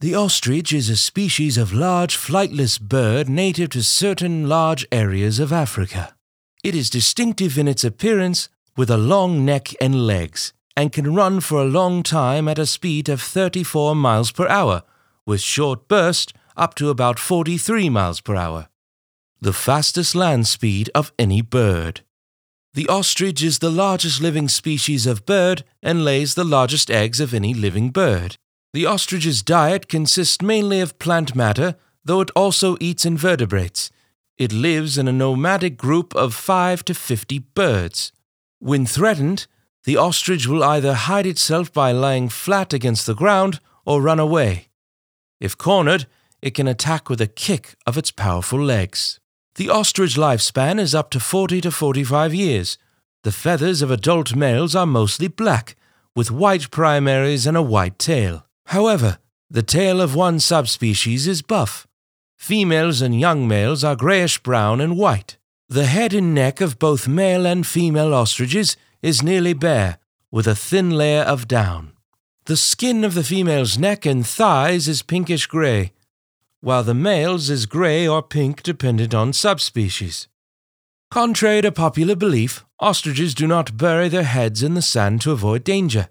The ostrich is a species of large flightless bird native to certain large areas of Africa. It is distinctive in its appearance with a long neck and legs and can run for a long time at a speed of 34 miles per hour, with short bursts up to about 43 miles per hour. The fastest land speed of any bird. The ostrich is the largest living species of bird and lays the largest eggs of any living bird. The ostrich's diet consists mainly of plant matter, though it also eats invertebrates. It lives in a nomadic group of 5 to 50 birds. When threatened, the ostrich will either hide itself by lying flat against the ground or run away. If cornered, it can attack with a kick of its powerful legs. The ostrich lifespan is up to 40 to 45 years. The feathers of adult males are mostly black, with white primaries and a white tail. However, the tail of one subspecies is buff. Females and young males are grayish brown and white. The head and neck of both male and female ostriches is nearly bare, with a thin layer of down. The skin of the female's neck and thighs is pinkish gray, while the male's is gray or pink dependent on subspecies. Contrary to popular belief, ostriches do not bury their heads in the sand to avoid danger.